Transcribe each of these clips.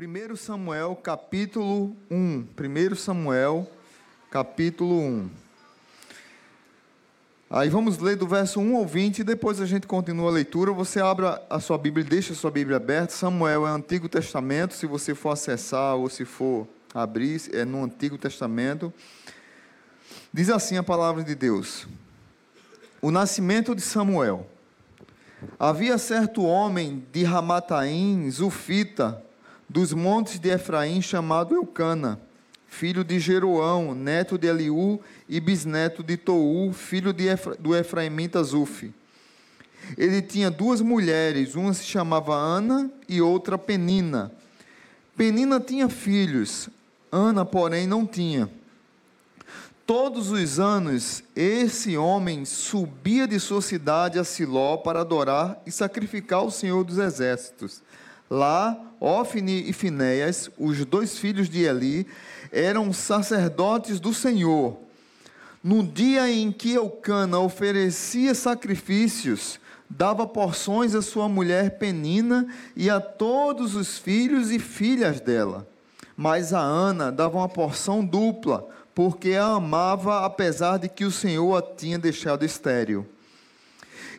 1 Samuel, capítulo 1. 1 Samuel, capítulo 1. Aí vamos ler do verso 1 ao 20 e depois a gente continua a leitura. Você abre a sua Bíblia deixa a sua Bíblia aberta. Samuel é Antigo Testamento, se você for acessar ou se for abrir, é no Antigo Testamento. Diz assim a palavra de Deus: O nascimento de Samuel. Havia certo homem de Ramataim, Zufita, dos montes de Efraim, chamado Eucana, filho de Jeroão, neto de Eliú e bisneto de Tou, filho de Efra, do Efraimita Zufi. Ele tinha duas mulheres, uma se chamava Ana e outra Penina. Penina tinha filhos, Ana, porém, não tinha. Todos os anos, esse homem subia de sua cidade a Siló para adorar e sacrificar o Senhor dos Exércitos. Lá, Ofni e Finéias, os dois filhos de Eli, eram sacerdotes do Senhor. No dia em que Eucana oferecia sacrifícios, dava porções à sua mulher Penina e a todos os filhos e filhas dela. Mas a Ana dava uma porção dupla, porque a amava, apesar de que o Senhor a tinha deixado estéril.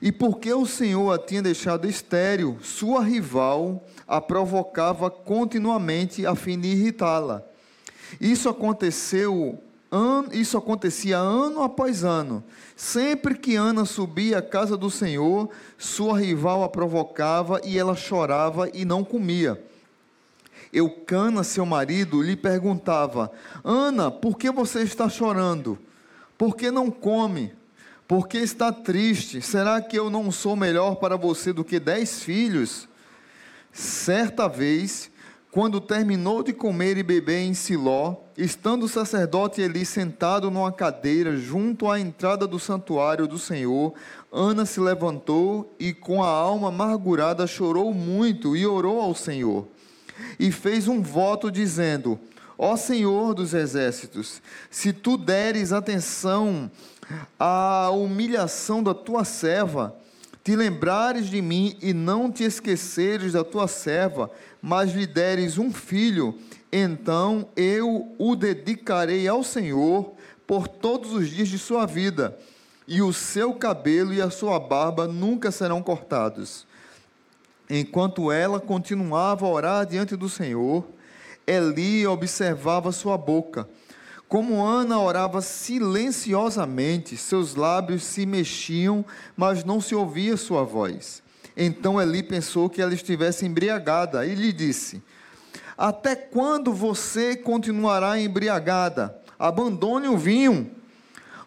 E porque o Senhor a tinha deixado estéril, sua rival a provocava continuamente a fim de irritá-la. Isso aconteceu isso acontecia ano após ano. Sempre que Ana subia à casa do Senhor, sua rival a provocava e ela chorava e não comia. Eucana, seu marido, lhe perguntava: Ana, por que você está chorando? Por que não come? Por que está triste? Será que eu não sou melhor para você do que dez filhos? Certa vez, quando terminou de comer e beber em Siló, estando o sacerdote Eli sentado numa cadeira junto à entrada do santuário do Senhor, Ana se levantou e, com a alma amargurada, chorou muito e orou ao Senhor. E fez um voto dizendo: Ó Senhor dos exércitos, se tu deres atenção à humilhação da tua serva, te lembrares de mim e não te esqueceres da tua serva, mas lhe deres um filho, então eu o dedicarei ao Senhor por todos os dias de sua vida, e o seu cabelo e a sua barba nunca serão cortados. Enquanto ela continuava a orar diante do Senhor, Eli observava sua boca como Ana orava silenciosamente, seus lábios se mexiam, mas não se ouvia sua voz. Então Eli pensou que ela estivesse embriagada e lhe disse: Até quando você continuará embriagada? Abandone o vinho.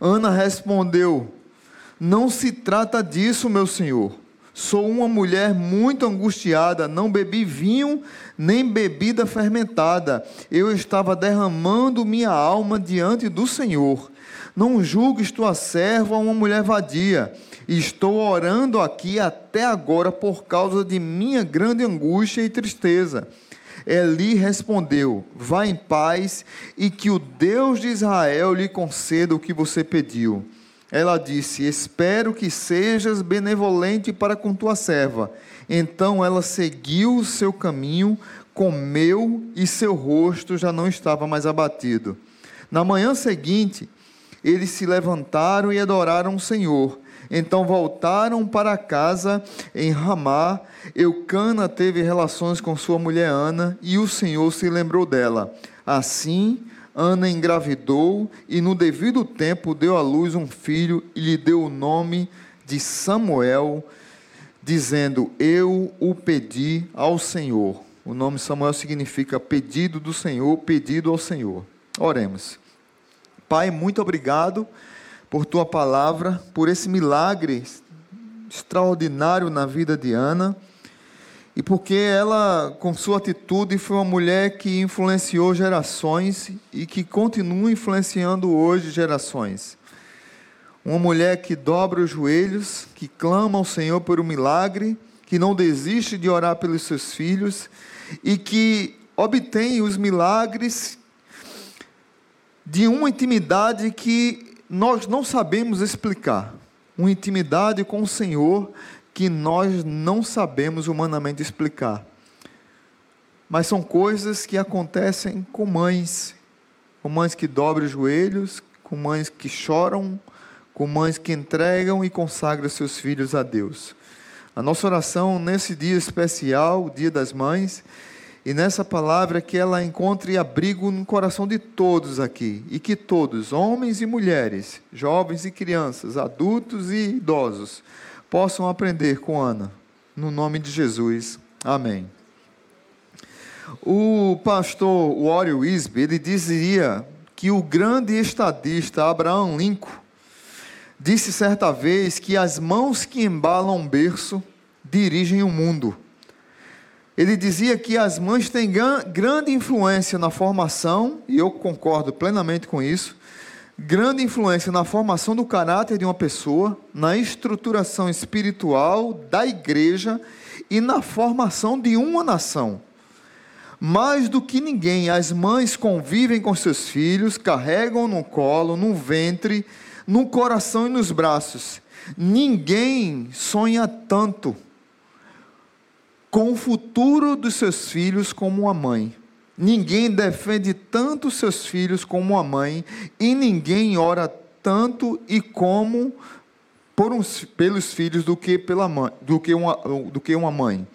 Ana respondeu: Não se trata disso, meu senhor. Sou uma mulher muito angustiada, não bebi vinho nem bebida fermentada. Eu estava derramando minha alma diante do Senhor. Não julgues tua serva uma mulher vadia. Estou orando aqui até agora por causa de minha grande angústia e tristeza. Eli respondeu: Vá em paz e que o Deus de Israel lhe conceda o que você pediu. Ela disse: Espero que sejas benevolente para com tua serva. Então ela seguiu o seu caminho, comeu e seu rosto já não estava mais abatido. Na manhã seguinte, eles se levantaram e adoraram o Senhor. Então voltaram para casa em Ramá. Eucana teve relações com sua mulher Ana e o Senhor se lembrou dela. Assim, Ana engravidou e, no devido tempo, deu à luz um filho e lhe deu o nome de Samuel, dizendo: Eu o pedi ao Senhor. O nome Samuel significa pedido do Senhor, pedido ao Senhor. Oremos. Pai, muito obrigado por tua palavra, por esse milagre extraordinário na vida de Ana e porque ela, com sua atitude, foi uma mulher que influenciou gerações e que continua influenciando hoje gerações. Uma mulher que dobra os joelhos, que clama ao Senhor por um milagre, que não desiste de orar pelos seus filhos e que obtém os milagres de uma intimidade que nós não sabemos explicar. Uma intimidade com o Senhor que nós não sabemos humanamente explicar. mas são coisas que acontecem com mães, com mães que dobram os joelhos, com mães que choram, com mães que entregam e consagram seus filhos a Deus. A nossa oração nesse dia especial, o Dia das Mães, e nessa palavra que ela encontre abrigo no coração de todos aqui, e que todos, homens e mulheres, jovens e crianças, adultos e idosos, possam aprender com Ana, no nome de Jesus. Amém. O pastor Warren Wisby, ele dizia que o grande estadista Abraham Lincoln disse certa vez que as mãos que embalam um berço dirigem o mundo. Ele dizia que as mães têm grande influência na formação, e eu concordo plenamente com isso, grande influência na formação do caráter de uma pessoa, na estruturação espiritual da igreja e na formação de uma nação. Mais do que ninguém, as mães convivem com seus filhos, carregam no colo, no ventre, no coração e nos braços. Ninguém sonha tanto com o futuro dos seus filhos como uma mãe. Ninguém defende tanto seus filhos como uma mãe, e ninguém ora tanto e como por uns, pelos filhos do que, pela mãe, do, que uma, do que uma mãe.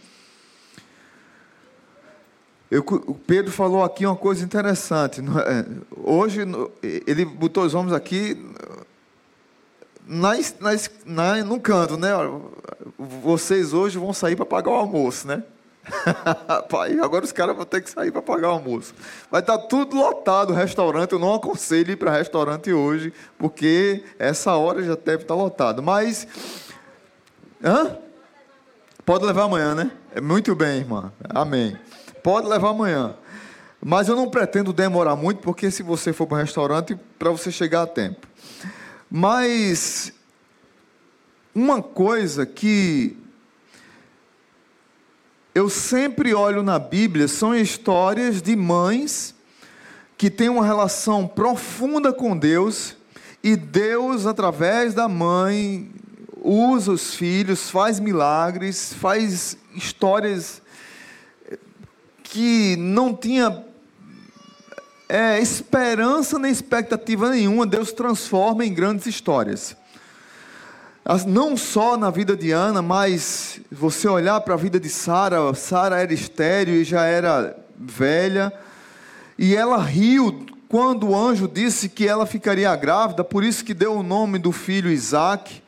Eu, o Pedro falou aqui uma coisa interessante. É? Hoje, ele botou os homens aqui nas, nas, na, no canto, né? Vocês hoje vão sair para pagar o almoço, né? Pai, agora os caras vão ter que sair para pagar o almoço. Vai estar tá tudo lotado o restaurante. Eu não aconselho ir para restaurante hoje, porque essa hora já deve estar tá lotado. Mas. Hã? Pode levar amanhã, né? É muito bem, irmã. Amém. Pode levar amanhã. Mas eu não pretendo demorar muito, porque se você for para o restaurante, para você chegar a tempo. Mas uma coisa que eu sempre olho na Bíblia são histórias de mães que têm uma relação profunda com Deus e Deus, através da mãe, usa os filhos, faz milagres, faz histórias que não tinha é, esperança nem expectativa nenhuma, Deus transforma em grandes histórias não só na vida de Ana, mas você olhar para a vida de Sara, Sara era estéril e já era velha, e ela riu quando o anjo disse que ela ficaria grávida, por isso que deu o nome do filho Isaac.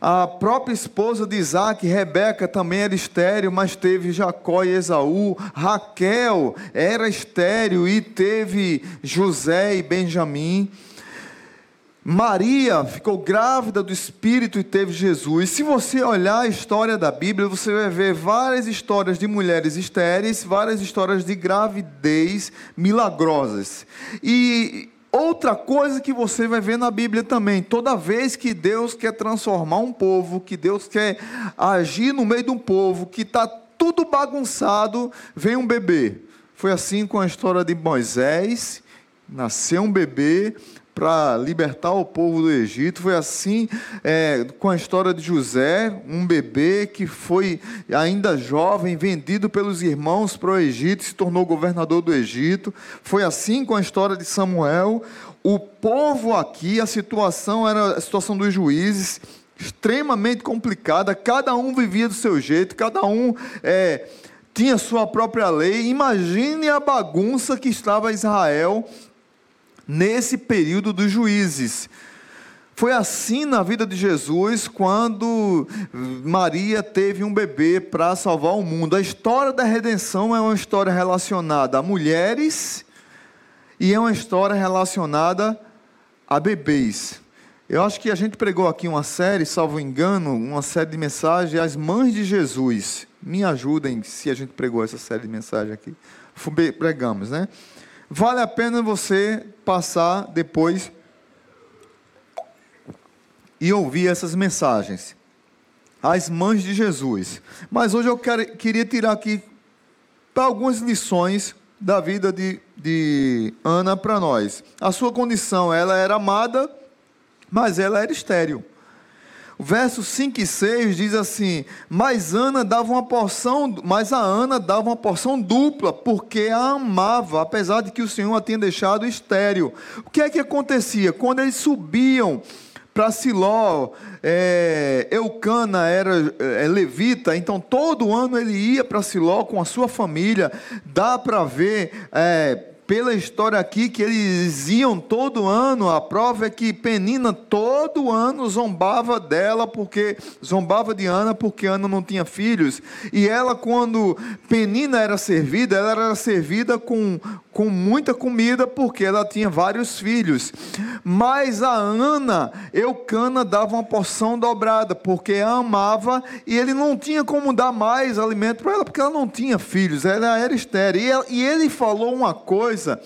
A própria esposa de Isaac, Rebeca, também era estéril, mas teve Jacó e Esaú. Raquel era estéril e teve José e Benjamim. Maria ficou grávida do Espírito e teve Jesus. Se você olhar a história da Bíblia, você vai ver várias histórias de mulheres estéreis, várias histórias de gravidez milagrosas. E outra coisa que você vai ver na Bíblia também, toda vez que Deus quer transformar um povo, que Deus quer agir no meio de um povo que está tudo bagunçado, vem um bebê. Foi assim com a história de Moisés, nasceu um bebê, para libertar o povo do Egito. Foi assim é, com a história de José, um bebê que foi ainda jovem, vendido pelos irmãos para o Egito, se tornou governador do Egito. Foi assim com a história de Samuel. O povo aqui, a situação era a situação dos juízes, extremamente complicada, cada um vivia do seu jeito, cada um. É, tinha sua própria lei. Imagine a bagunça que estava Israel nesse período dos juízes. Foi assim na vida de Jesus quando Maria teve um bebê para salvar o mundo. A história da redenção é uma história relacionada a mulheres e é uma história relacionada a bebês. Eu acho que a gente pregou aqui uma série, salvo engano, uma série de mensagens, As Mães de Jesus. Me ajudem se a gente pregou essa série de mensagens aqui. Pregamos, né? Vale a pena você passar depois e ouvir essas mensagens. As mães de Jesus. Mas hoje eu quero, queria tirar aqui algumas lições da vida de, de Ana para nós. A sua condição, ela era amada, mas ela era estéril. O verso 5 e 6 diz assim: Mas Ana dava uma porção, mas a Ana dava uma porção dupla, porque a amava, apesar de que o Senhor a tinha deixado estéril. O que é que acontecia? Quando eles subiam para Siló, é, Eucana era é, levita, então todo ano ele ia para Siló com a sua família. Dá para ver é, pela história aqui que eles iam todo ano, a prova é que Penina todo ano zombava dela, porque zombava de Ana porque Ana não tinha filhos, e ela quando Penina era servida, ela era servida com, com muita comida porque ela tinha vários filhos. Mas a Ana, Eucana dava uma porção dobrada, porque a amava e ele não tinha como dar mais alimento para ela, porque ela não tinha filhos, ela era estéril. E, e ele falou uma coisa coisa,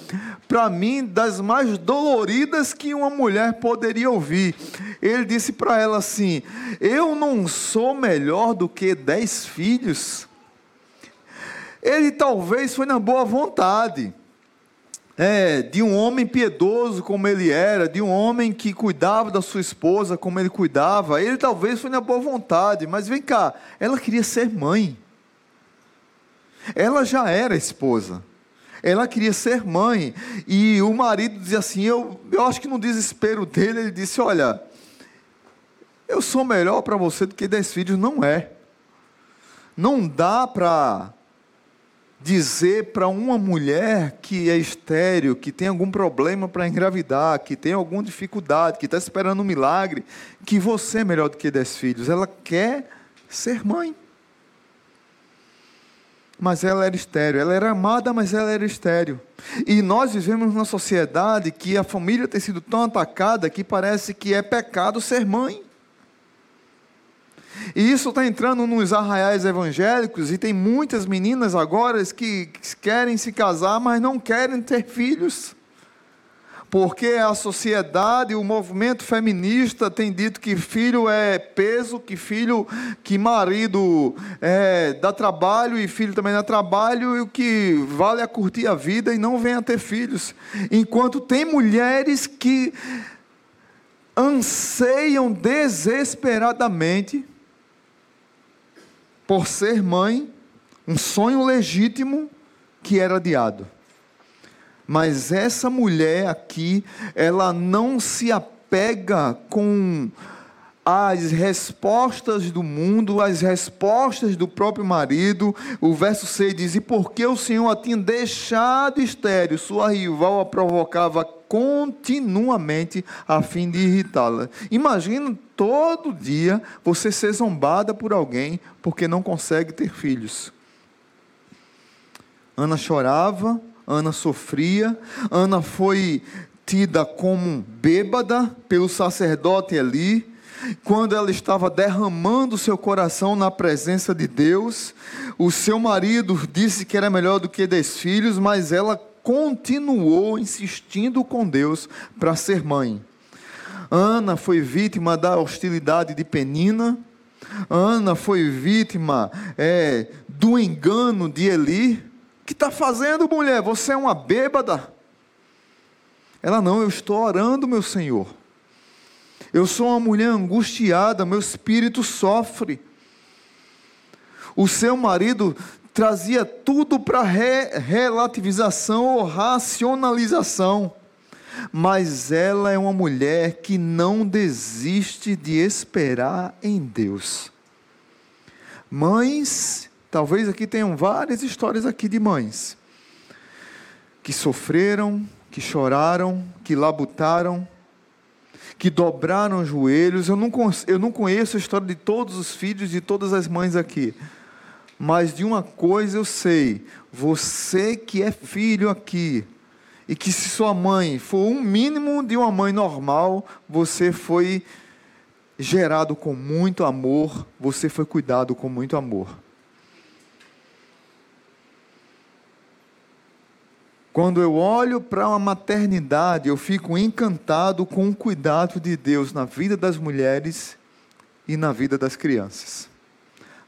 para mim, das mais doloridas que uma mulher poderia ouvir. Ele disse para ela assim: Eu não sou melhor do que dez filhos. Ele talvez foi na boa vontade. É, de um homem piedoso como ele era, de um homem que cuidava da sua esposa como ele cuidava, ele talvez foi na boa vontade, mas vem cá, ela queria ser mãe. Ela já era esposa ela queria ser mãe. E o marido dizia assim: eu, eu acho que no desespero dele, ele disse: Olha, eu sou melhor para você do que dez filhos. Não é. Não dá para dizer para uma mulher que é estéreo, que tem algum problema para engravidar, que tem alguma dificuldade, que está esperando um milagre, que você é melhor do que dez filhos. Ela quer ser mãe mas ela era estéreo. Ela era amada, mas ela era estéreo. E nós vivemos numa sociedade que a família tem sido tão atacada que parece que é pecado ser mãe. E isso está entrando nos arraiais evangélicos, e tem muitas meninas agora que querem se casar, mas não querem ter filhos porque a sociedade, o movimento feminista tem dito que filho é peso, que filho, que marido é, dá trabalho e filho também dá trabalho, e o que vale é curtir a vida e não venha ter filhos. Enquanto tem mulheres que anseiam desesperadamente por ser mãe, um sonho legítimo que era adiado. Mas essa mulher aqui, ela não se apega com as respostas do mundo, as respostas do próprio marido. O verso 6 diz: E porque o Senhor a tinha deixado estéreo, sua rival a provocava continuamente a fim de irritá-la. Imagina todo dia você ser zombada por alguém porque não consegue ter filhos. Ana chorava, Ana sofria, Ana foi tida como bêbada pelo sacerdote Eli, quando ela estava derramando seu coração na presença de Deus, o seu marido disse que era melhor do que dez filhos, mas ela continuou insistindo com Deus para ser mãe. Ana foi vítima da hostilidade de Penina, Ana foi vítima é, do engano de Eli, que está fazendo, mulher? Você é uma bêbada? Ela não, eu estou orando, meu Senhor. Eu sou uma mulher angustiada, meu espírito sofre. O seu marido trazia tudo para re relativização ou racionalização. Mas ela é uma mulher que não desiste de esperar em Deus. Mães Talvez aqui tenham várias histórias aqui de mães que sofreram, que choraram, que labutaram, que dobraram os joelhos. Eu não, eu não conheço a história de todos os filhos de todas as mães aqui. Mas de uma coisa eu sei: você que é filho aqui, e que se sua mãe for um mínimo de uma mãe normal, você foi gerado com muito amor, você foi cuidado com muito amor. Quando eu olho para uma maternidade, eu fico encantado com o cuidado de Deus na vida das mulheres e na vida das crianças.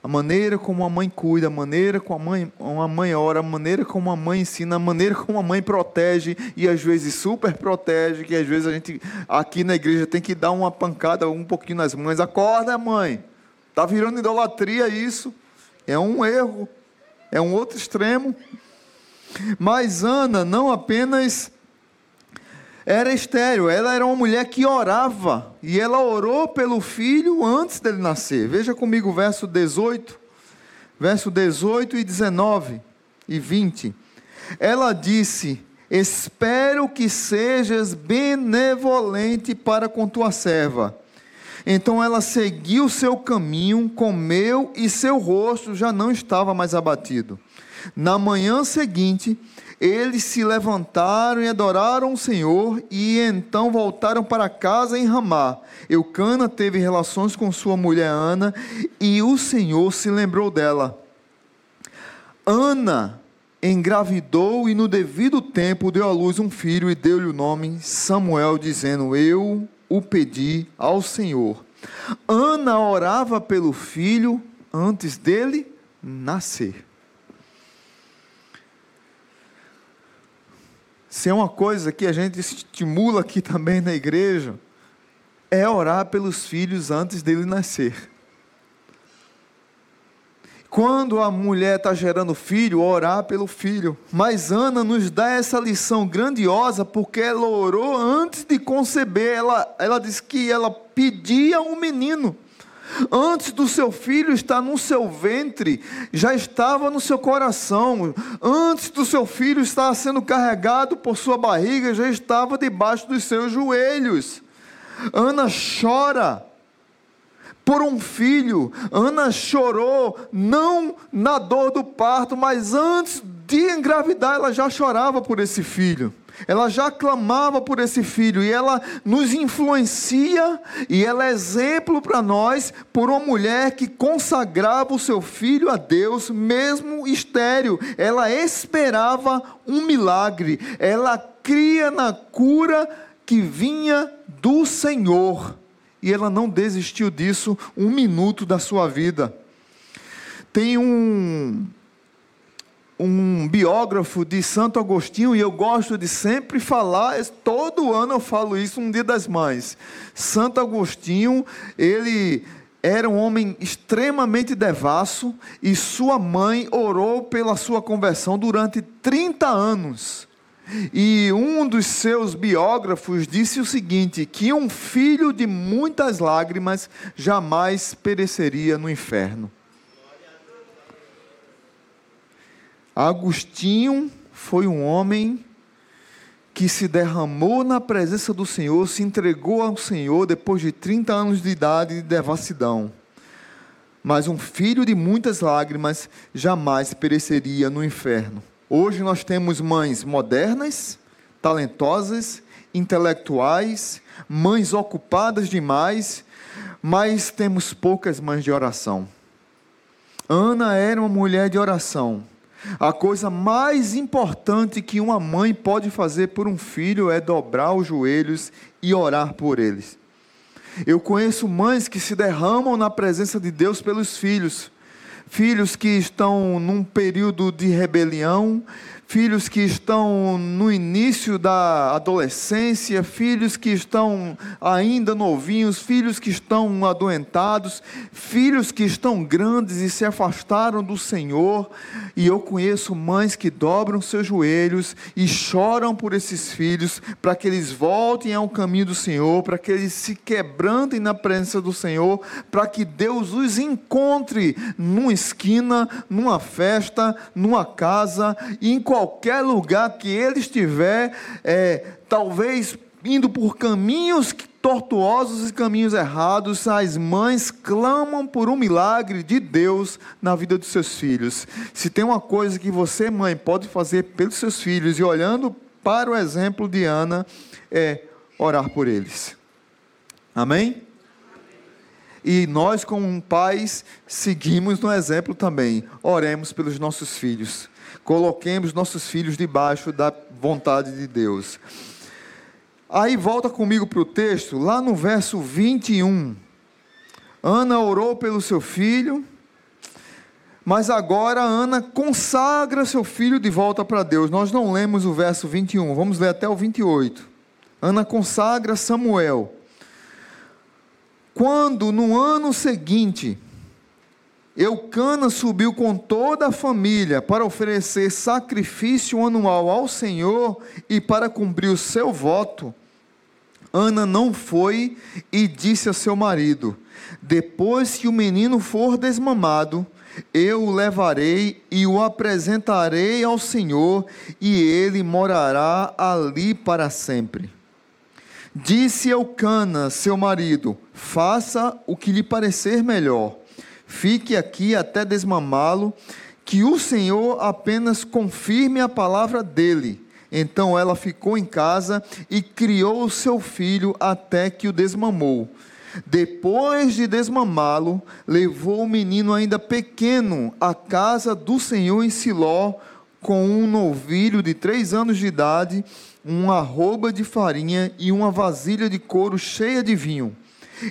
A maneira como a mãe cuida, a maneira como a mãe, uma mãe ora, a maneira como a mãe ensina, a maneira como a mãe protege e às vezes super protege, que às vezes a gente aqui na igreja tem que dar uma pancada um pouquinho nas mães. Acorda, mãe. Tá virando idolatria isso. É um erro. É um outro extremo. Mas Ana não apenas era estéreo, ela era uma mulher que orava, e ela orou pelo filho antes dele nascer. Veja comigo o verso 18, verso 18 e 19 e 20. Ela disse: Espero que sejas benevolente para com tua serva. Então ela seguiu seu caminho, comeu e seu rosto já não estava mais abatido. Na manhã seguinte, eles se levantaram e adoraram o Senhor e então voltaram para casa em Ramá. Eucana teve relações com sua mulher Ana e o Senhor se lembrou dela. Ana engravidou e no devido tempo deu à luz um filho e deu-lhe o nome Samuel, dizendo: Eu o pedi ao Senhor. Ana orava pelo filho antes dele nascer. Se é uma coisa que a gente estimula aqui também na igreja, é orar pelos filhos antes dele nascer. Quando a mulher está gerando filho, orar pelo filho. Mas Ana nos dá essa lição grandiosa porque ela orou antes de conceber. Ela, ela diz que ela pedia um menino. Antes do seu filho estar no seu ventre, já estava no seu coração. Antes do seu filho estar sendo carregado por sua barriga, já estava debaixo dos seus joelhos. Ana chora por um filho. Ana chorou não na dor do parto, mas antes de engravidar, ela já chorava por esse filho ela já clamava por esse filho e ela nos influencia e ela é exemplo para nós por uma mulher que consagrava o seu filho a Deus, mesmo estéril. Ela esperava um milagre, ela cria na cura que vinha do Senhor e ela não desistiu disso um minuto da sua vida. Tem um um biógrafo de Santo Agostinho, e eu gosto de sempre falar, todo ano eu falo isso, um dia das mães. Santo Agostinho, ele era um homem extremamente devasso, e sua mãe orou pela sua conversão durante 30 anos. E um dos seus biógrafos disse o seguinte: que um filho de muitas lágrimas jamais pereceria no inferno. Agostinho foi um homem que se derramou na presença do Senhor, se entregou ao Senhor depois de 30 anos de idade de devassidão. Mas um filho de muitas lágrimas jamais pereceria no inferno. Hoje nós temos mães modernas, talentosas, intelectuais, mães ocupadas demais, mas temos poucas mães de oração. Ana era uma mulher de oração a coisa mais importante que uma mãe pode fazer por um filho é dobrar os joelhos e orar por eles. Eu conheço mães que se derramam na presença de Deus pelos filhos, filhos que estão num período de rebelião, filhos que estão no início da adolescência, filhos que estão ainda novinhos, filhos que estão adoentados, filhos que estão grandes e se afastaram do Senhor. E eu conheço mães que dobram seus joelhos e choram por esses filhos, para que eles voltem ao caminho do Senhor, para que eles se quebrantem na presença do Senhor, para que Deus os encontre numa esquina, numa festa, numa casa, em qualquer qualquer lugar que ele estiver, é, talvez indo por caminhos tortuosos e caminhos errados, as mães clamam por um milagre de Deus na vida dos seus filhos. Se tem uma coisa que você, mãe, pode fazer pelos seus filhos, e olhando para o exemplo de Ana, é orar por eles. Amém? E nós, como pais, seguimos no exemplo também. Oremos pelos nossos filhos. Coloquemos nossos filhos debaixo da vontade de Deus. Aí volta comigo para o texto, lá no verso 21. Ana orou pelo seu filho, Mas agora Ana consagra seu filho de volta para Deus. Nós não lemos o verso 21, vamos ler até o 28. Ana consagra Samuel. Quando no ano seguinte, Eucana subiu com toda a família para oferecer sacrifício anual ao Senhor e para cumprir o seu voto, Ana não foi e disse a seu marido: Depois que o menino for desmamado, eu o levarei e o apresentarei ao Senhor, e ele morará ali para sempre. Disse Eucana, seu marido: Faça o que lhe parecer melhor. Fique aqui até desmamá-lo, que o Senhor apenas confirme a palavra dele. Então ela ficou em casa e criou o seu filho até que o desmamou. Depois de desmamá-lo, levou o menino ainda pequeno à casa do Senhor em Siló, com um novilho de três anos de idade, uma arroba de farinha e uma vasilha de couro cheia de vinho.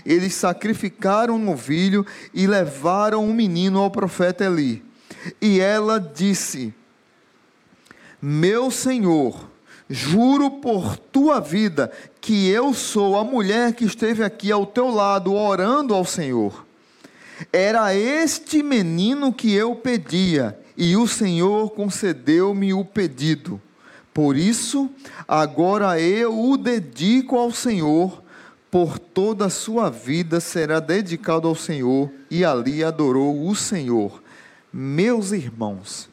Eles sacrificaram o novilho e levaram o menino ao profeta Eli. E ela disse: Meu senhor, Juro por tua vida que eu sou a mulher que esteve aqui ao teu lado orando ao Senhor. Era este menino que eu pedia, e o Senhor concedeu-me o pedido. Por isso, agora eu o dedico ao Senhor, por toda a sua vida será dedicado ao Senhor, e ali adorou o Senhor. Meus irmãos,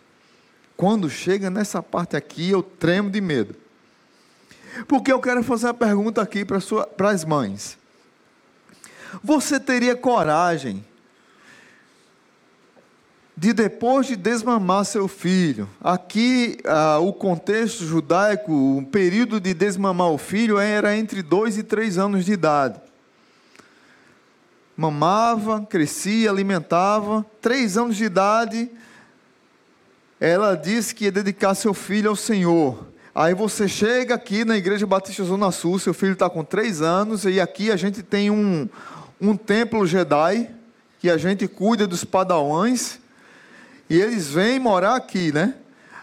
quando chega nessa parte aqui, eu tremo de medo. Porque eu quero fazer uma pergunta aqui para as mães. Você teria coragem de depois de desmamar seu filho, aqui ah, o contexto judaico, o período de desmamar o filho era entre dois e três anos de idade. Mamava, crescia, alimentava, três anos de idade, ela disse que ia dedicar seu filho ao Senhor. Aí você chega aqui na Igreja Batista Zona Sul, seu filho está com três anos, e aqui a gente tem um, um templo Jedi, que a gente cuida dos padawãs, e eles vêm morar aqui, né?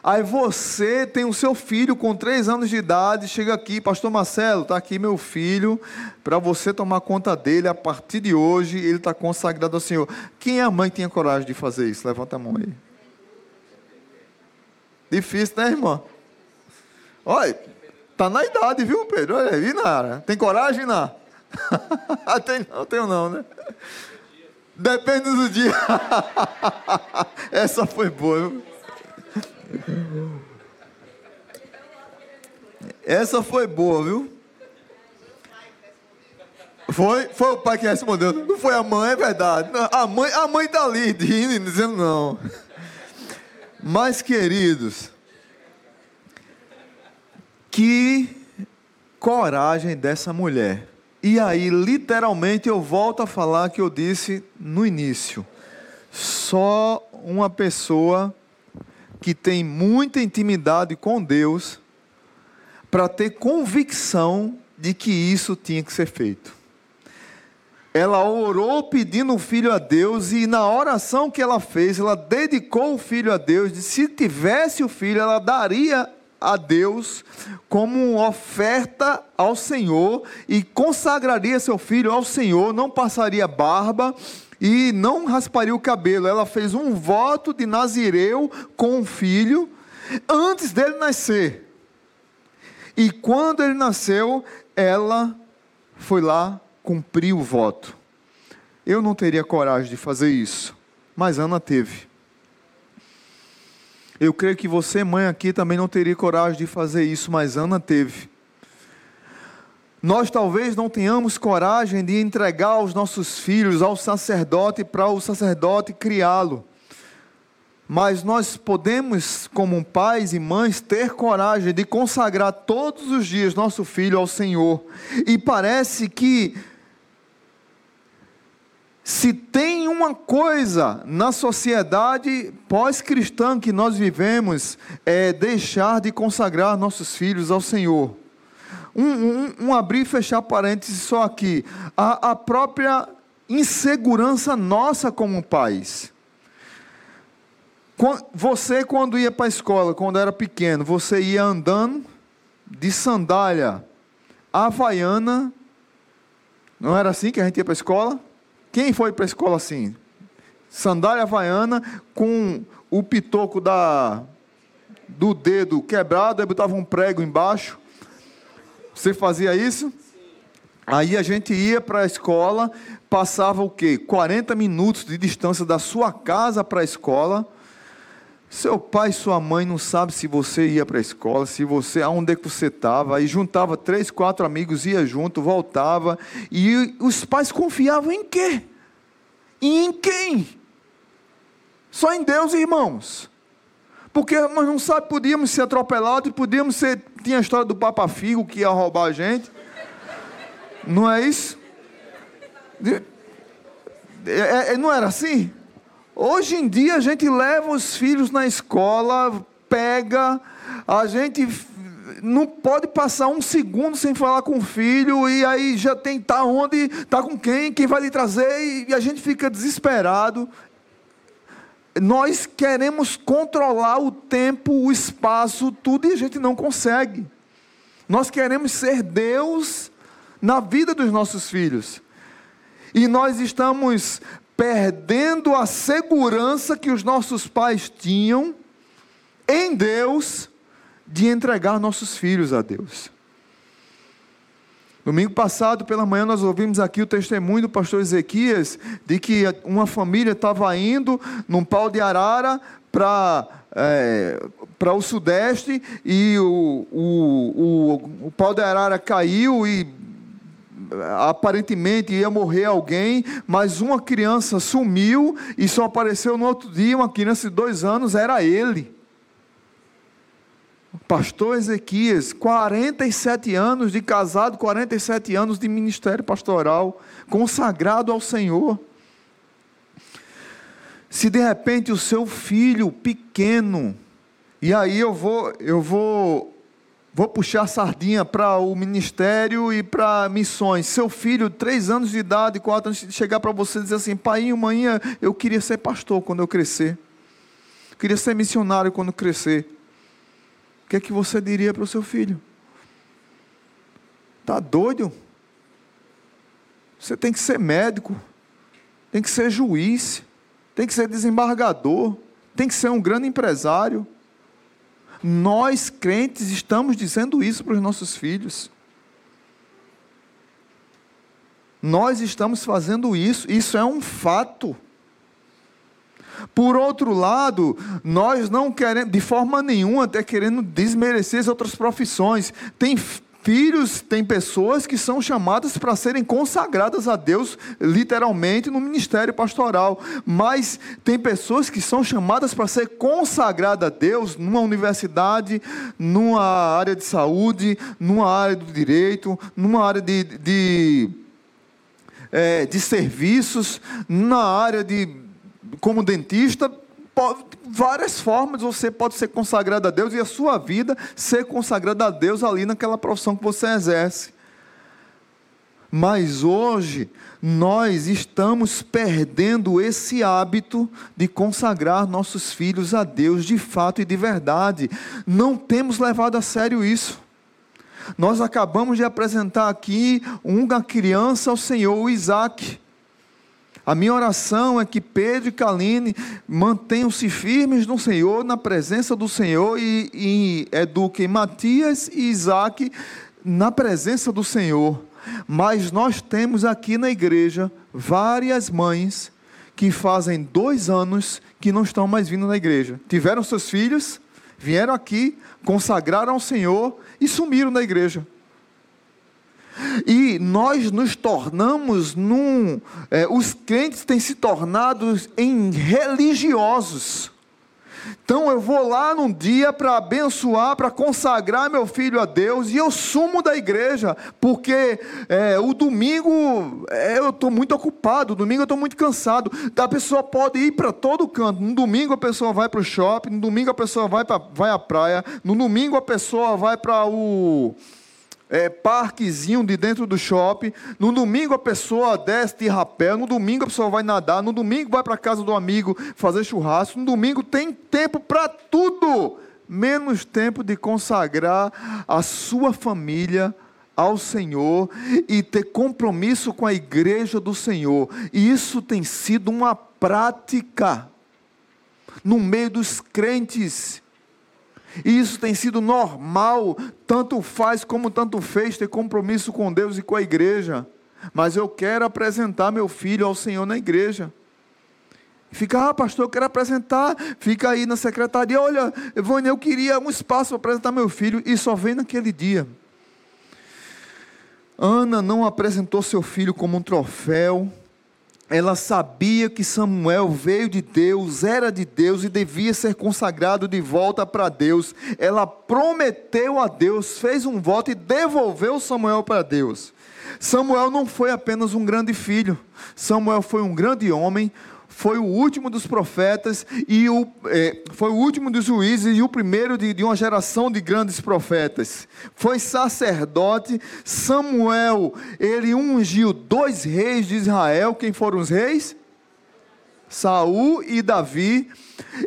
Aí você tem o seu filho com três anos de idade, chega aqui, Pastor Marcelo, está aqui meu filho, para você tomar conta dele, a partir de hoje ele está consagrado ao Senhor. Quem é a mãe que tinha coragem de fazer isso? Levanta a mão aí. Difícil, né, irmã? Olha, tá na idade, viu, Pedro? Olha aí, Nara. Tem coragem, Nara? tem não, tenho não, né? Depende do dia. Essa foi boa? Essa foi boa, viu? Foi, foi o pai que respondeu. Não foi a mãe, é verdade. a mãe, a mãe tá ali, dizendo não. Mas, queridos, que coragem dessa mulher. E aí, literalmente, eu volto a falar que eu disse no início. Só uma pessoa que tem muita intimidade com Deus para ter convicção de que isso tinha que ser feito. Ela orou pedindo o filho a Deus e na oração que ela fez, ela dedicou o filho a Deus. De se tivesse o filho, ela daria a Deus como oferta ao Senhor e consagraria seu filho ao Senhor, não passaria barba e não rasparia o cabelo. Ela fez um voto de Nazireu com o filho antes dele nascer. E quando ele nasceu, ela foi lá cumprir o voto. Eu não teria coragem de fazer isso, mas Ana teve. Eu creio que você, mãe, aqui também não teria coragem de fazer isso, mas Ana teve. Nós talvez não tenhamos coragem de entregar os nossos filhos ao sacerdote para o sacerdote criá-lo. Mas nós podemos, como pais e mães, ter coragem de consagrar todos os dias nosso filho ao Senhor. E parece que se tem uma coisa na sociedade pós-cristã que nós vivemos, é deixar de consagrar nossos filhos ao Senhor. Um, um, um abrir e fechar parênteses só aqui. A, a própria insegurança nossa como pais. Você, quando ia para a escola, quando era pequeno, você ia andando de sandália havaiana. Não era assim que a gente ia para a escola? Quem foi para a escola assim? Sandália havaiana com o pitoco da, do dedo quebrado, aí botava um prego embaixo. Você fazia isso? Aí a gente ia para a escola, passava o quê? 40 minutos de distância da sua casa para a escola. Seu pai e sua mãe não sabem se você ia para a escola, se você, aonde é que você estava. Aí juntava três, quatro amigos, ia junto, voltava. E os pais confiavam em quê? E em quem? Só em Deus, irmãos. Porque nós não sabemos, podíamos ser atropelados, podíamos ser. Tinha a história do Papa Figo que ia roubar a gente. Não é isso? É, é, não era assim? Hoje em dia a gente leva os filhos na escola, pega, a gente não pode passar um segundo sem falar com o filho, e aí já tem, tá onde, tá com quem, quem vai lhe trazer, e a gente fica desesperado. Nós queremos controlar o tempo, o espaço, tudo, e a gente não consegue. Nós queremos ser Deus na vida dos nossos filhos. E nós estamos perdendo a segurança que os nossos pais tinham em Deus de entregar nossos filhos a Deus. Domingo passado, pela manhã, nós ouvimos aqui o testemunho do pastor Ezequias de que uma família estava indo num pau de arara para é, para o sudeste e o, o, o, o pau de arara caiu e aparentemente ia morrer alguém, mas uma criança sumiu e só apareceu no outro dia, uma criança de dois anos, era ele. Pastor Ezequias, 47 anos de casado, 47 anos de ministério pastoral, consagrado ao Senhor. Se de repente o seu filho pequeno, e aí eu vou, eu vou Vou puxar sardinha para o ministério e para missões. Seu filho, três anos de idade, quatro anos, chegar para você e dizer assim: pai, mãe, eu queria ser pastor quando eu crescer. Eu queria ser missionário quando crescer. O que é que você diria para o seu filho? Está doido? Você tem que ser médico, tem que ser juiz, tem que ser desembargador, tem que ser um grande empresário. Nós, crentes, estamos dizendo isso para os nossos filhos. Nós estamos fazendo isso, isso é um fato. Por outro lado, nós não queremos, de forma nenhuma, até querendo desmerecer as outras profissões. Tem filhos, tem pessoas que são chamadas para serem consagradas a Deus, literalmente, no ministério pastoral. Mas tem pessoas que são chamadas para ser consagrada a Deus numa universidade, numa área de saúde, numa área do direito, numa área de, de, é, de serviços, na área de como dentista várias formas você pode ser consagrado a Deus e a sua vida ser consagrada a Deus ali naquela profissão que você exerce. Mas hoje nós estamos perdendo esse hábito de consagrar nossos filhos a Deus de fato e de verdade. Não temos levado a sério isso. Nós acabamos de apresentar aqui uma criança ao Senhor, Isaac. A minha oração é que Pedro e Kaline mantenham-se firmes no Senhor, na presença do Senhor, e, e eduquem Matias e Isaac na presença do Senhor. Mas nós temos aqui na igreja várias mães que fazem dois anos que não estão mais vindo na igreja. Tiveram seus filhos, vieram aqui, consagraram ao Senhor e sumiram da igreja. E nós nos tornamos num. É, os crentes têm se tornado em religiosos. Então eu vou lá num dia para abençoar, para consagrar meu filho a Deus, e eu sumo da igreja, porque é, o domingo é, eu estou muito ocupado, domingo eu estou muito cansado. A pessoa pode ir para todo canto. No domingo a pessoa vai para o shopping, no domingo a pessoa vai, pra, vai à praia, no domingo a pessoa vai para o é, parquezinho de dentro do shopping. No domingo a pessoa desce de rapé, no domingo a pessoa vai nadar, no domingo vai para casa do amigo fazer churrasco, no domingo tem tempo para tudo, menos tempo de consagrar a sua família ao Senhor e ter compromisso com a igreja do Senhor. E isso tem sido uma prática no meio dos crentes. E isso tem sido normal, tanto faz como tanto fez ter compromisso com Deus e com a igreja. Mas eu quero apresentar meu filho ao Senhor na igreja. Fica, ah, pastor, eu quero apresentar. Fica aí na secretaria. Olha, Vânia, eu queria um espaço para apresentar meu filho. E só vem naquele dia. Ana não apresentou seu filho como um troféu, ela sabia que Samuel veio de Deus, era de Deus e devia ser consagrado de volta para Deus. Ela prometeu a Deus, fez um voto e devolveu Samuel para Deus. Samuel não foi apenas um grande filho, Samuel foi um grande homem, foi o último dos profetas e o, é, foi o último dos juízes e o primeiro de, de uma geração de grandes profetas. Foi sacerdote. Samuel, ele ungiu dois reis de Israel. Quem foram os reis? Saul e Davi.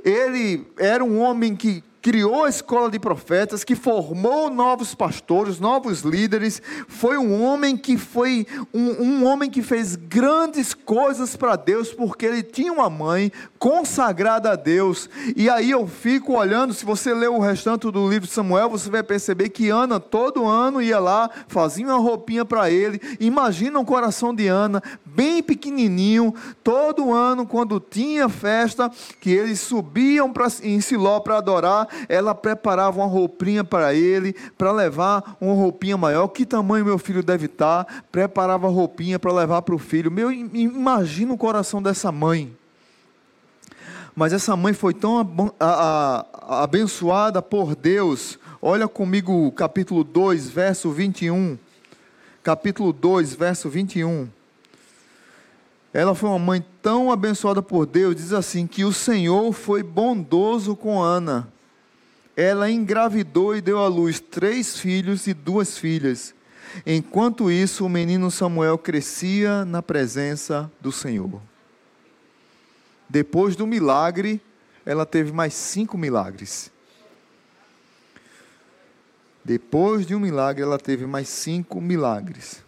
Ele era um homem que criou a escola de profetas, que formou novos pastores, novos líderes, foi um homem que foi um, um homem que fez grandes coisas para Deus, porque ele tinha uma mãe consagrada a Deus. E aí eu fico olhando, se você ler o restante do livro de Samuel, você vai perceber que Ana todo ano ia lá, fazia uma roupinha para ele. Imagina o coração de Ana, bem pequenininho, todo ano quando tinha festa, que eles subiam pra, em Siló para adorar, ela preparava uma roupinha para ele, para levar uma roupinha maior. Que tamanho meu filho deve estar? Tá? Preparava roupinha para levar para o filho. Meu, imagina o coração dessa mãe. Mas essa mãe foi tão abençoada por Deus. Olha comigo capítulo 2, verso 21. Capítulo 2, verso 21. Ela foi uma mãe tão abençoada por Deus, diz assim: que o Senhor foi bondoso com Ana ela engravidou e deu à luz três filhos e duas filhas. Enquanto isso, o menino Samuel crescia na presença do Senhor. Depois do milagre, ela teve mais cinco milagres. Depois de um milagre, ela teve mais cinco milagres.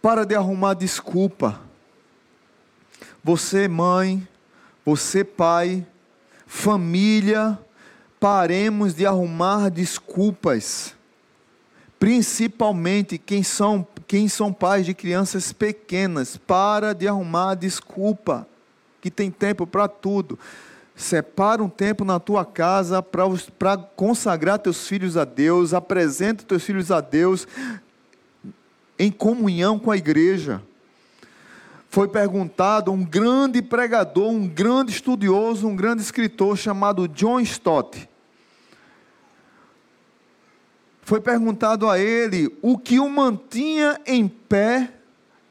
Para de arrumar desculpa. Você, mãe, você, pai, família, paremos de arrumar desculpas, principalmente quem são, quem são pais de crianças pequenas, para de arrumar desculpa, que tem tempo para tudo. Separa um tempo na tua casa para consagrar teus filhos a Deus, apresenta teus filhos a Deus em comunhão com a igreja. Foi perguntado a um grande pregador, um grande estudioso, um grande escritor chamado John Stott foi perguntado a ele o que o mantinha em pé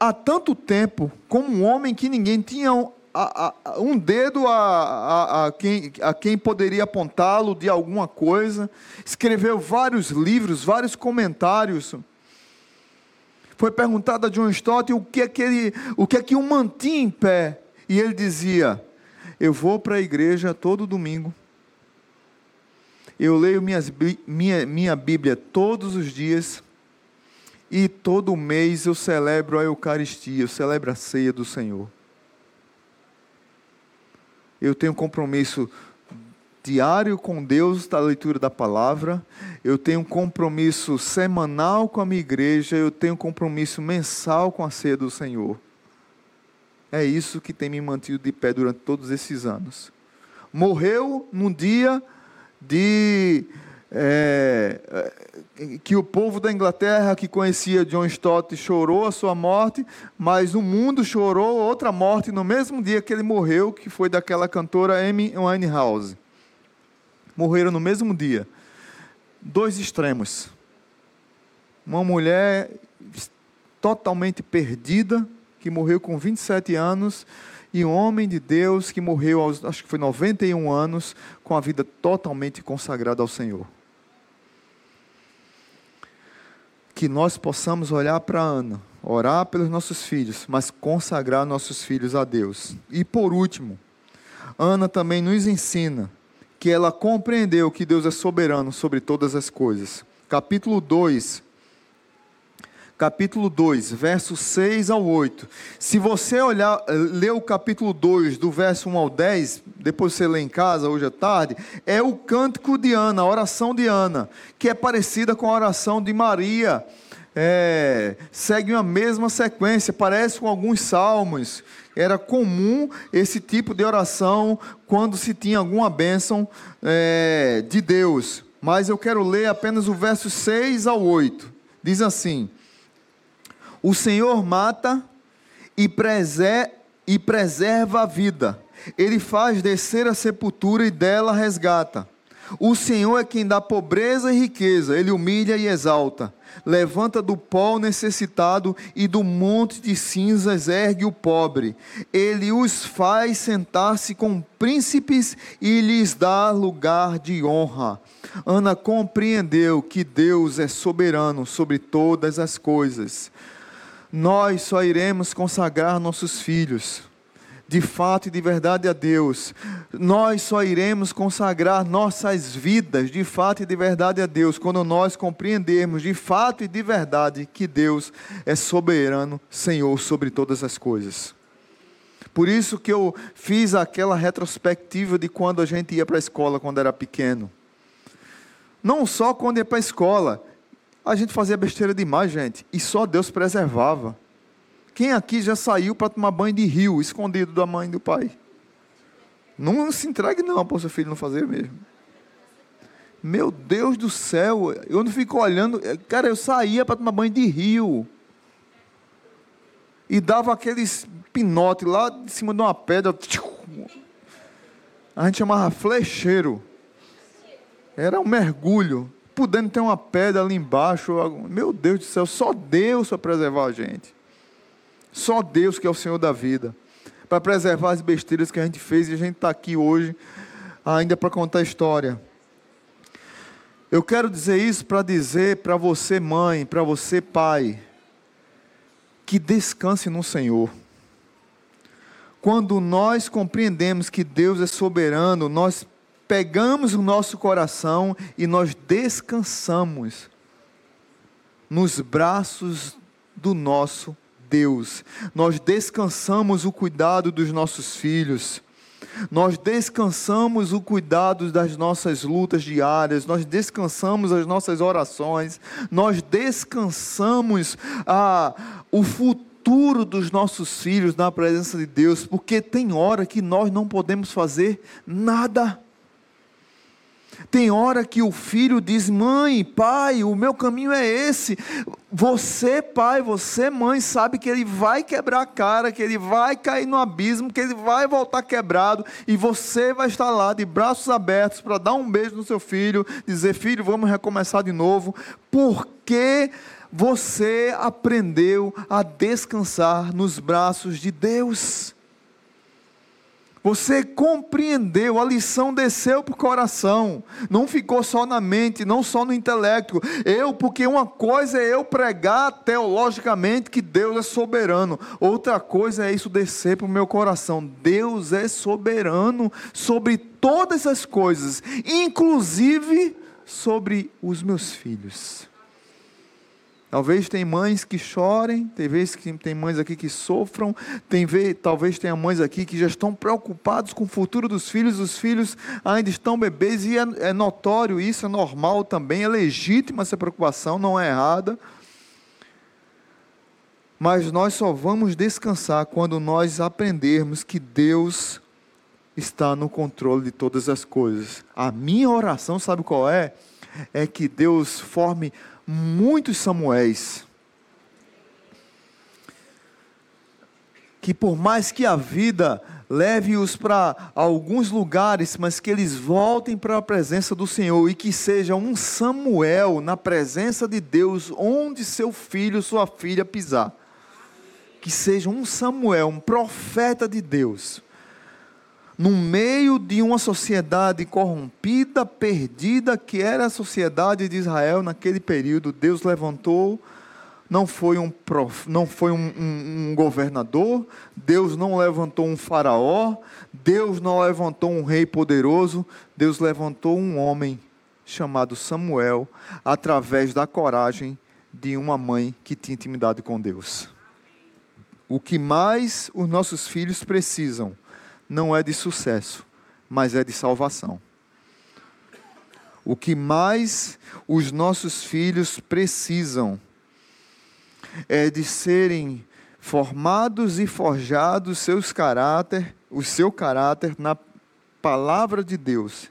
há tanto tempo, como um homem que ninguém tinha um, a, a, um dedo a, a, quem, a quem poderia apontá-lo de alguma coisa, escreveu vários livros, vários comentários. Foi perguntado a John Stott o que é que, ele, o, que, é que o mantinha em pé, e ele dizia: Eu vou para a igreja todo domingo eu leio minhas, minha, minha Bíblia todos os dias e todo mês eu celebro a Eucaristia, eu celebro a ceia do Senhor. Eu tenho compromisso diário com Deus da leitura da palavra, eu tenho compromisso semanal com a minha igreja, eu tenho compromisso mensal com a ceia do Senhor. É isso que tem me mantido de pé durante todos esses anos. Morreu num dia de é, é, que o povo da Inglaterra que conhecia John Stott chorou a sua morte, mas o mundo chorou outra morte no mesmo dia que ele morreu, que foi daquela cantora Amy Winehouse. Morreram no mesmo dia. Dois extremos. Uma mulher totalmente perdida, que morreu com 27 anos, e um homem de Deus que morreu aos, acho que foi 91 anos, com a vida totalmente consagrada ao Senhor. que nós possamos olhar para Ana, orar pelos nossos filhos, mas consagrar nossos filhos a Deus. E por último, Ana também nos ensina que ela compreendeu que Deus é soberano sobre todas as coisas. Capítulo 2, capítulo 2, versos 6 ao 8. Se você olhar, ler o capítulo 2, do verso 1 ao 10, depois você lê em casa, hoje à tarde, é o cântico de Ana, a oração de Ana, que é parecida com a oração de Maria. É, segue a mesma sequência, parece com alguns salmos. Era comum esse tipo de oração quando se tinha alguma bênção é, de Deus. Mas eu quero ler apenas o verso 6 ao 8. Diz assim: o Senhor mata e, preser, e preserva a vida. Ele faz descer a sepultura e dela resgata. O Senhor é quem dá pobreza e riqueza, ele humilha e exalta. Levanta do pó o necessitado e do monte de cinzas ergue o pobre. Ele os faz sentar-se com príncipes e lhes dá lugar de honra. Ana compreendeu que Deus é soberano sobre todas as coisas nós só iremos consagrar nossos filhos, de fato e de verdade a Deus. Nós só iremos consagrar nossas vidas, de fato e de verdade a Deus, quando nós compreendermos de fato e de verdade que Deus é soberano, Senhor sobre todas as coisas. Por isso que eu fiz aquela retrospectiva de quando a gente ia para a escola quando era pequeno. Não só quando ia para a escola, a gente fazia besteira demais, gente, e só Deus preservava. Quem aqui já saiu para tomar banho de rio, escondido da mãe e do pai? Não se entregue não para o seu filho não fazer mesmo. Meu Deus do céu, eu não fico olhando. Cara, eu saía para tomar banho de rio. E dava aqueles pinote lá de cima de uma pedra. A gente chamava flecheiro. Era um mergulho podendo ter uma pedra ali embaixo. Meu Deus do céu, só Deus para preservar a gente. Só Deus que é o Senhor da vida. Para preservar as besteiras que a gente fez e a gente está aqui hoje ainda para contar a história. Eu quero dizer isso para dizer para você, mãe, para você, pai, que descanse no Senhor. Quando nós compreendemos que Deus é soberano, nós pegamos o nosso coração e nós descansamos nos braços do nosso Deus. Nós descansamos o cuidado dos nossos filhos. Nós descansamos o cuidado das nossas lutas diárias, nós descansamos as nossas orações, nós descansamos a, o futuro dos nossos filhos na presença de Deus, porque tem hora que nós não podemos fazer nada. Tem hora que o filho diz: Mãe, pai, o meu caminho é esse. Você, pai, você, mãe, sabe que ele vai quebrar a cara, que ele vai cair no abismo, que ele vai voltar quebrado, e você vai estar lá de braços abertos para dar um beijo no seu filho, dizer: Filho, vamos recomeçar de novo, porque você aprendeu a descansar nos braços de Deus. Você compreendeu, a lição desceu para o coração, não ficou só na mente, não só no intelecto. Eu, porque uma coisa é eu pregar teologicamente que Deus é soberano, outra coisa é isso descer para o meu coração. Deus é soberano sobre todas as coisas, inclusive sobre os meus filhos. Talvez tem mães que chorem, tem vezes que tem mães aqui que sofram, tem vez, talvez tenha mães aqui que já estão preocupados com o futuro dos filhos, os filhos ainda estão bebês e é, é notório isso, é normal também, é legítima essa preocupação, não é errada. Mas nós só vamos descansar quando nós aprendermos que Deus está no controle de todas as coisas. A minha oração, sabe qual é? É que Deus forme muitos Samuéis. Que por mais que a vida leve-os para alguns lugares, mas que eles voltem para a presença do Senhor e que seja um Samuel na presença de Deus, onde seu filho, sua filha pisar. Que seja um Samuel, um profeta de Deus no meio de uma sociedade corrompida, perdida, que era a sociedade de Israel naquele período, Deus levantou, não foi um, prof, não foi um, um, um governador, Deus não levantou um faraó, Deus não levantou um rei poderoso, Deus levantou um homem chamado Samuel, através da coragem de uma mãe que tinha intimidade com Deus. O que mais os nossos filhos precisam não é de sucesso, mas é de salvação. O que mais os nossos filhos precisam é de serem formados e forjados seus caráter, o seu caráter na palavra de Deus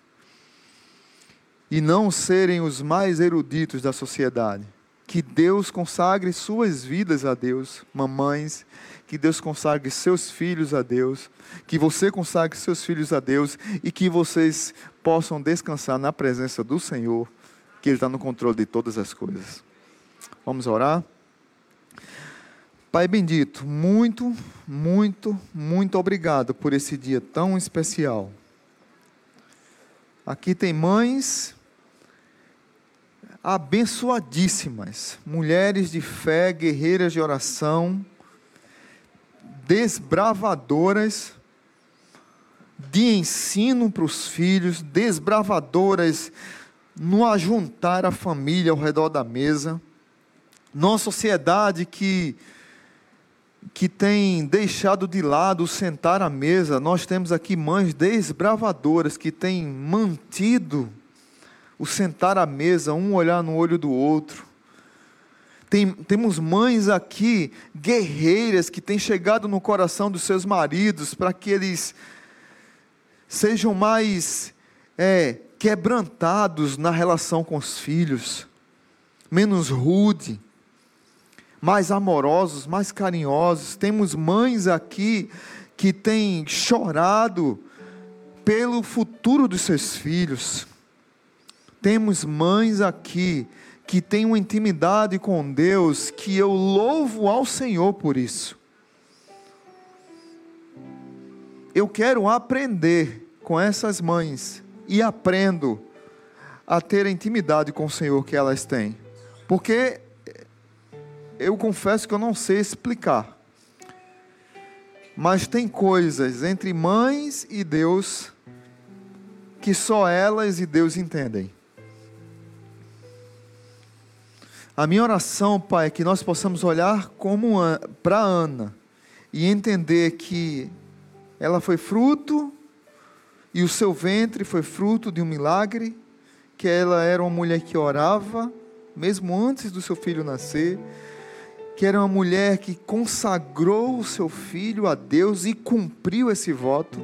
e não serem os mais eruditos da sociedade. Que Deus consagre suas vidas a Deus, mamães, que Deus consagre seus filhos a Deus, que você consagre seus filhos a Deus e que vocês possam descansar na presença do Senhor, que Ele está no controle de todas as coisas. Vamos orar? Pai bendito, muito, muito, muito obrigado por esse dia tão especial. Aqui tem mães abençoadíssimas, mulheres de fé, guerreiras de oração, desbravadoras de ensino para os filhos, desbravadoras no ajuntar a família ao redor da mesa. Numa sociedade que, que tem deixado de lado sentar à mesa, nós temos aqui mães desbravadoras que têm mantido o sentar à mesa, um olhar no olho do outro, tem, temos mães aqui, guerreiras, que têm chegado no coração dos seus maridos para que eles sejam mais é, quebrantados na relação com os filhos, menos rude, mais amorosos, mais carinhosos. Temos mães aqui que têm chorado pelo futuro dos seus filhos. Temos mães aqui que tem uma intimidade com Deus, que eu louvo ao Senhor por isso. Eu quero aprender com essas mães e aprendo a ter a intimidade com o Senhor que elas têm. Porque eu confesso que eu não sei explicar. Mas tem coisas entre mães e Deus que só elas e Deus entendem. A minha oração, Pai, é que nós possamos olhar como para Ana e entender que ela foi fruto e o seu ventre foi fruto de um milagre, que ela era uma mulher que orava, mesmo antes do seu filho nascer, que era uma mulher que consagrou o seu filho a Deus e cumpriu esse voto,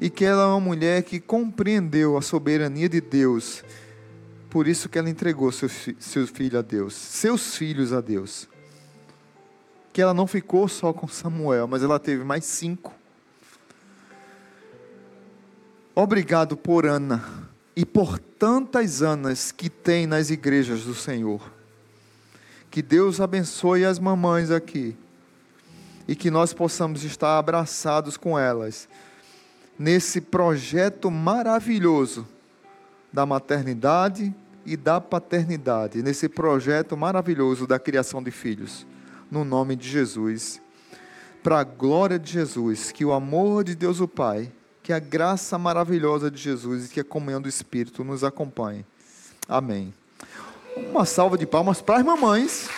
e que ela é uma mulher que compreendeu a soberania de Deus por isso que ela entregou seu, seu filho a Deus, seus filhos a Deus. Que ela não ficou só com Samuel, mas ela teve mais cinco. Obrigado por Ana e por tantas Anas que tem nas igrejas do Senhor. Que Deus abençoe as mamães aqui e que nós possamos estar abraçados com elas nesse projeto maravilhoso da maternidade e da paternidade, nesse projeto maravilhoso da criação de filhos. No nome de Jesus. Para a glória de Jesus, que o amor de Deus o Pai, que a graça maravilhosa de Jesus e que a comunhão do Espírito nos acompanhe. Amém. Uma salva de palmas para as mamães.